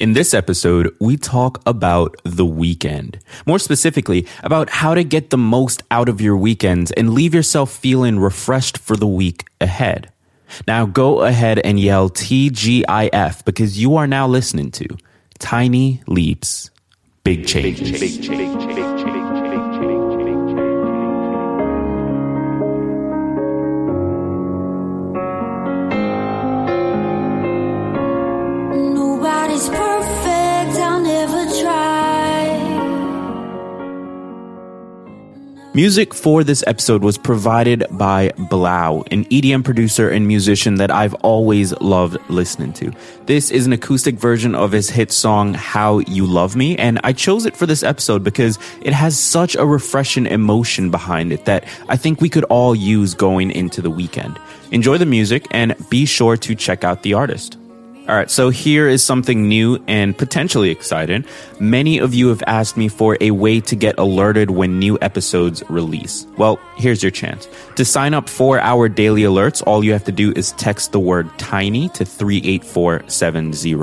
In this episode, we talk about the weekend. More specifically, about how to get the most out of your weekends and leave yourself feeling refreshed for the week ahead. Now go ahead and yell TGIF because you are now listening to Tiny Leaps, Big Changes. Big changes. Nobody's Music for this episode was provided by 3LAU, an EDM producer and musician that I've always loved listening to. This is an acoustic version of his hit song, How You Love Me, and I chose it for this episode because it has such a refreshing emotion behind it that I think we could all use going into the weekend. Enjoy the music and be sure to check out the artist. All right, so here is something new and potentially exciting. Many of you have asked me for a way to get alerted when new episodes release. Well, here's your chance. To sign up for our daily alerts, all you have to do is text the word tiny to 38470.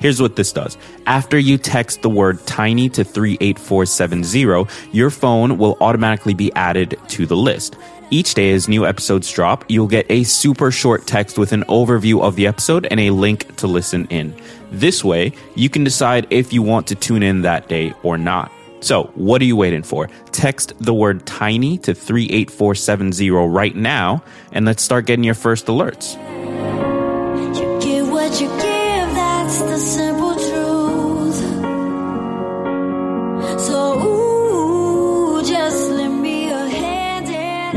Here's what this does. After you text the word tiny to 38470, your phone will automatically be added to the list. Each day as new episodes drop, you'll get a super short text with an overview of the episode and a link to listen in. This way, you can decide if you want to tune in that day or not. So, what are you waiting for? Text the word tiny to 38470 right now, and let's start getting your first alerts. You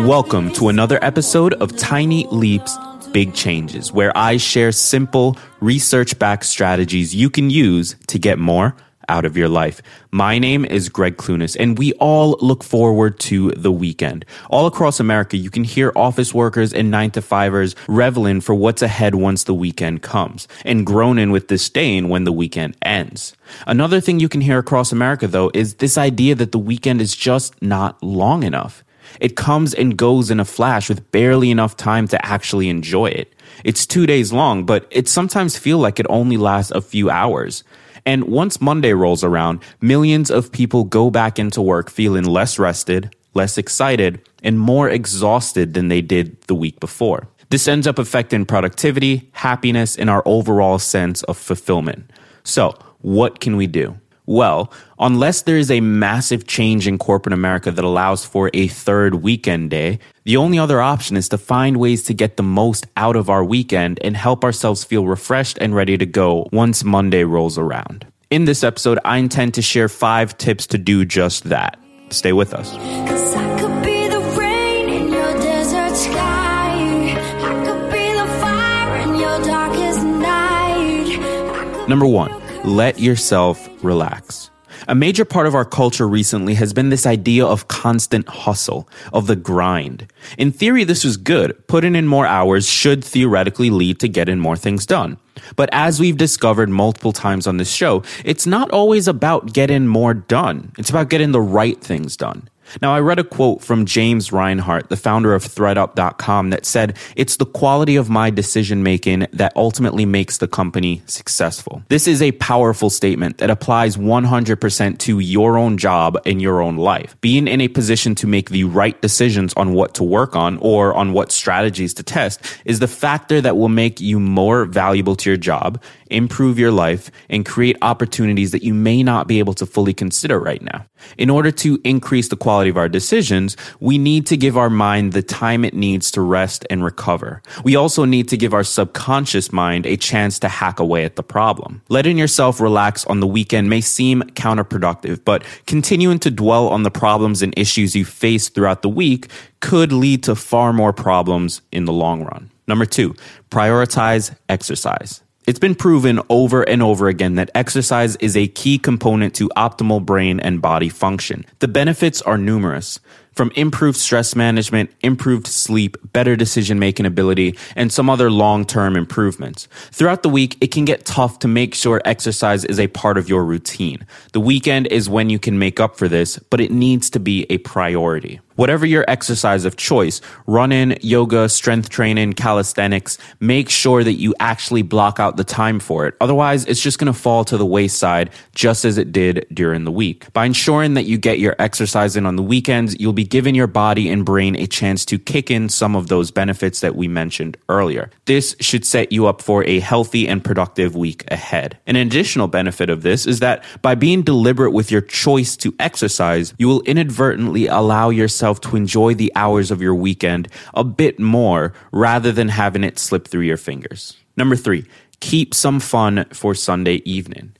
Welcome to another episode of Tiny Leaps, Big Changes, where I share simple, research backed strategies you can use to get more out of your life. My name is Greg Clunis, and we all look forward to the weekend. All across America, you can hear office workers and nine to fivers reveling for what's ahead once the weekend comes, and groaning with disdain when the weekend ends. Another thing you can hear across America, though, is this idea that the weekend is just not long enough. It comes and goes in a flash with barely enough time to actually enjoy it. It's two days long, but it sometimes feels like it only lasts a few hours. And once Monday rolls around, millions of people go back into work feeling less rested, less excited, and more exhausted than they did the week before. This ends up affecting productivity, happiness, and our overall sense of fulfillment. So, what can we do? Well, unless there is a massive change in corporate America that allows for a third weekend day, the only other option is to find ways to get the most out of our weekend and help ourselves feel refreshed and ready to go once Monday rolls around. In this episode, I intend to share five tips to do just that. Stay with us. Cause I could be the rain in your desert sky. I could be the fire in your darkest night. I could Number one, let yourself relax. A major part of our culture recently has been this idea of constant hustle, of the grind. In theory, this is good. Putting in more hours should theoretically lead to getting more things done. But as we've discovered multiple times on this show, it's not always about getting more done. It's about getting the right things done. Now, I read a quote from James Reinhart, the founder of ThredUp.com, that said, It's the quality of my decision making that ultimately makes the company successful. This is a powerful statement that applies 100% to your own job and your own life. Being in a position to make the right decisions on what to work on or on what strategies to test is the factor that will make you more valuable to your job, improve your life, and create opportunities that you may not be able to fully consider right now. In order to increase the quality of our decisions, we need to give our mind the time it needs to rest and recover. We also need to give our subconscious mind a chance to hack away at the problem. Letting yourself relax on the weekend may seem counterproductive, but continuing to dwell on the problems and issues you face throughout the week could lead to far more problems in the long run. Number two, prioritize exercise. It's been proven over and over again that exercise is a key component to optimal brain and body function. The benefits are numerous from improved stress management, improved sleep, better decision making ability, and some other long term improvements. Throughout the week, it can get tough to make sure exercise is a part of your routine. The weekend is when you can make up for this, but it needs to be a priority. Whatever your exercise of choice, running, yoga, strength training, calisthenics, make sure that you actually block out the time for it. Otherwise, it's just going to fall to the wayside just as it did during the week. By ensuring that you get your exercise in on the weekends, you'll be giving your body and brain a chance to kick in some of those benefits that we mentioned earlier. This should set you up for a healthy and productive week ahead. An additional benefit of this is that by being deliberate with your choice to exercise, you will inadvertently allow yourself to enjoy the hours of your weekend a bit more rather than having it slip through your fingers. Number three, keep some fun for Sunday evening.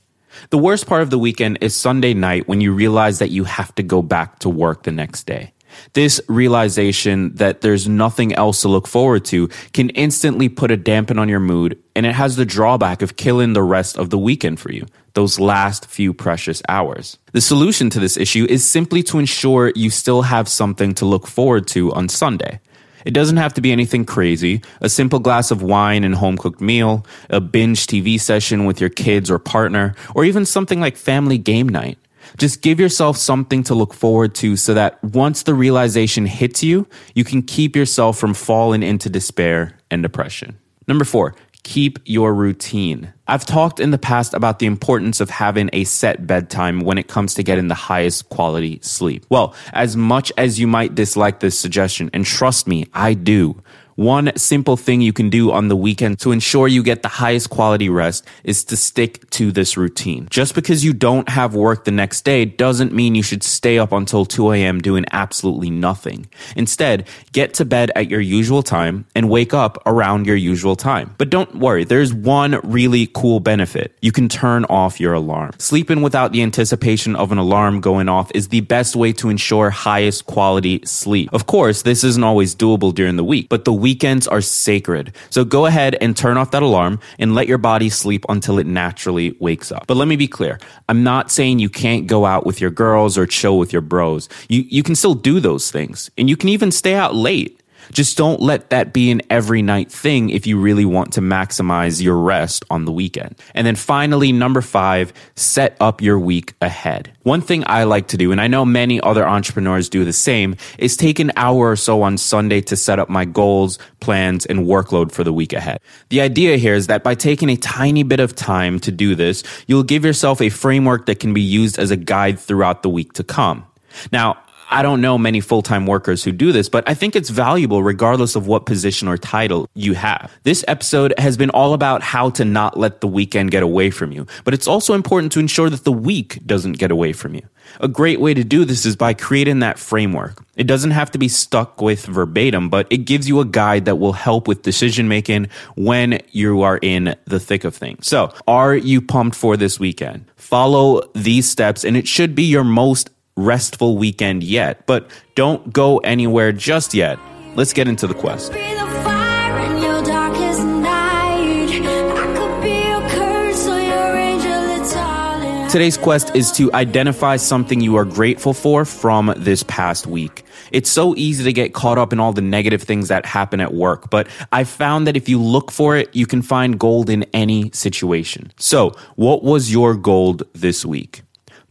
The worst part of the weekend is Sunday night when you realize that you have to go back to work the next day. This realization that there's nothing else to look forward to can instantly put a dampen on your mood, and it has the drawback of killing the rest of the weekend for you, those last few precious hours. The solution to this issue is simply to ensure you still have something to look forward to on Sunday. It doesn't have to be anything crazy. A simple glass of wine and home cooked meal, a binge TV session with your kids or partner, or even something like family game night. Just give yourself something to look forward to so that once the realization hits you, you can keep yourself from falling into despair and depression. Number four, keep your routine. I've talked in the past about the importance of having a set bedtime when it comes to getting the highest quality sleep. Well, as much as you might dislike this suggestion, and trust me, I do. One simple thing you can do on the weekend to ensure you get the highest quality rest is to stick to this routine. Just because you don't have work the next day doesn't mean you should stay up until 2 a.m. doing absolutely nothing. Instead, get to bed at your usual time and wake up around your usual time. But don't worry, there's one really cool benefit. You can turn off your alarm. Sleeping without the anticipation of an alarm going off is the best way to ensure highest quality sleep. Of course, this isn't always doable during the week, but the weekends are sacred. So go ahead and turn off that alarm and let your body sleep until it naturally wakes up. But let me be clear. I'm not saying you can't go out with your girls or chill with your bros. You, you can still do those things and you can even stay out late. Just don't let that be an every night thing if you really want to maximize your rest on the weekend. And then finally, number five, set up your week ahead. One thing I like to do, and I know many other entrepreneurs do the same, is take an hour or so on Sunday to set up my goals, plans, and workload for the week ahead. The idea here is that by taking a tiny bit of time to do this, you'll give yourself a framework that can be used as a guide throughout the week to come. Now, I don't know many full time workers who do this, but I think it's valuable regardless of what position or title you have. This episode has been all about how to not let the weekend get away from you, but it's also important to ensure that the week doesn't get away from you. A great way to do this is by creating that framework. It doesn't have to be stuck with verbatim, but it gives you a guide that will help with decision making when you are in the thick of things. So, are you pumped for this weekend? Follow these steps, and it should be your most restful weekend yet, but don't go anywhere just yet. Let's get into the quest. Be the fire in your darkest night. I could be your curse or your angel. It's all in Today's quest is to identify something you are grateful for from this past week. It's so easy to get caught up in all the negative things that happen at work, but I found that if you look for it, you can find gold in any situation. So, what was your gold this week?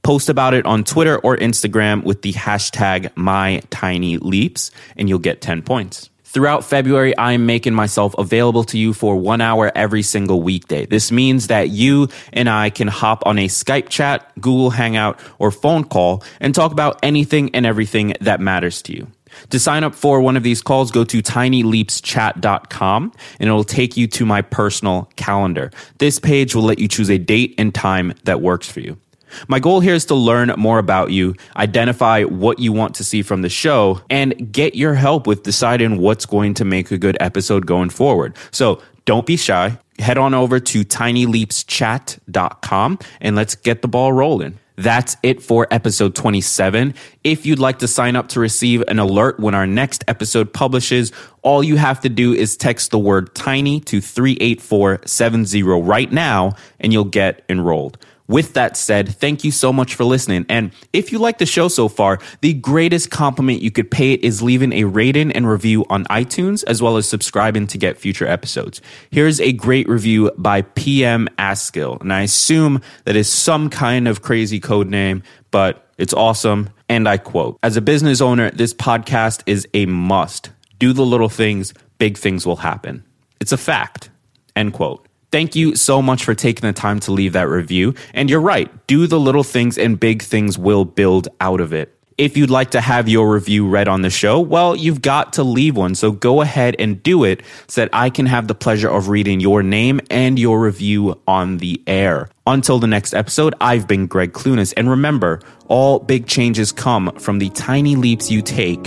Post about it on Twitter or Instagram with the hashtag MyTinyLeaps, and you'll get 10 points. Throughout February, I am making myself available to you for one hour every single weekday. This means that you and I can hop on a Skype chat, Google Hangout, or phone call and talk about anything and everything that matters to you. To sign up for one of these calls, go to tinyleapschat.com and it'll take you to my personal calendar. This page will let you choose a date and time that works for you. My goal here is to learn more about you, identify what you want to see from the show, and get your help with deciding what's going to make a good episode going forward. So don't be shy. Head on over to tinyleapschat.com and let's get the ball rolling. That's it for episode 27. If you'd like to sign up to receive an alert when our next episode publishes, all you have to do is text the word tiny to 38470 right now and you'll get enrolled. With that said, thank you so much for listening. And if you like the show so far, the greatest compliment you could pay it is leaving a rating and review on iTunes, as well as subscribing to get future episodes. Here's a great review by PM Askill. And I assume that is some kind of crazy code name, but it's awesome. And I quote, as a business owner, this podcast is a must. Do the little things, big things will happen. It's a fact. End quote. Thank you so much for taking the time to leave that review. And you're right, do the little things and big things will build out of it. If you'd like to have your review read on the show, well, you've got to leave one. So go ahead and do it so that I can have the pleasure of reading your name and your review on the air. Until the next episode, I've been Greg Clunis. And remember, all big changes come from the tiny leaps you take.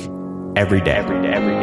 Every day, every day, every day,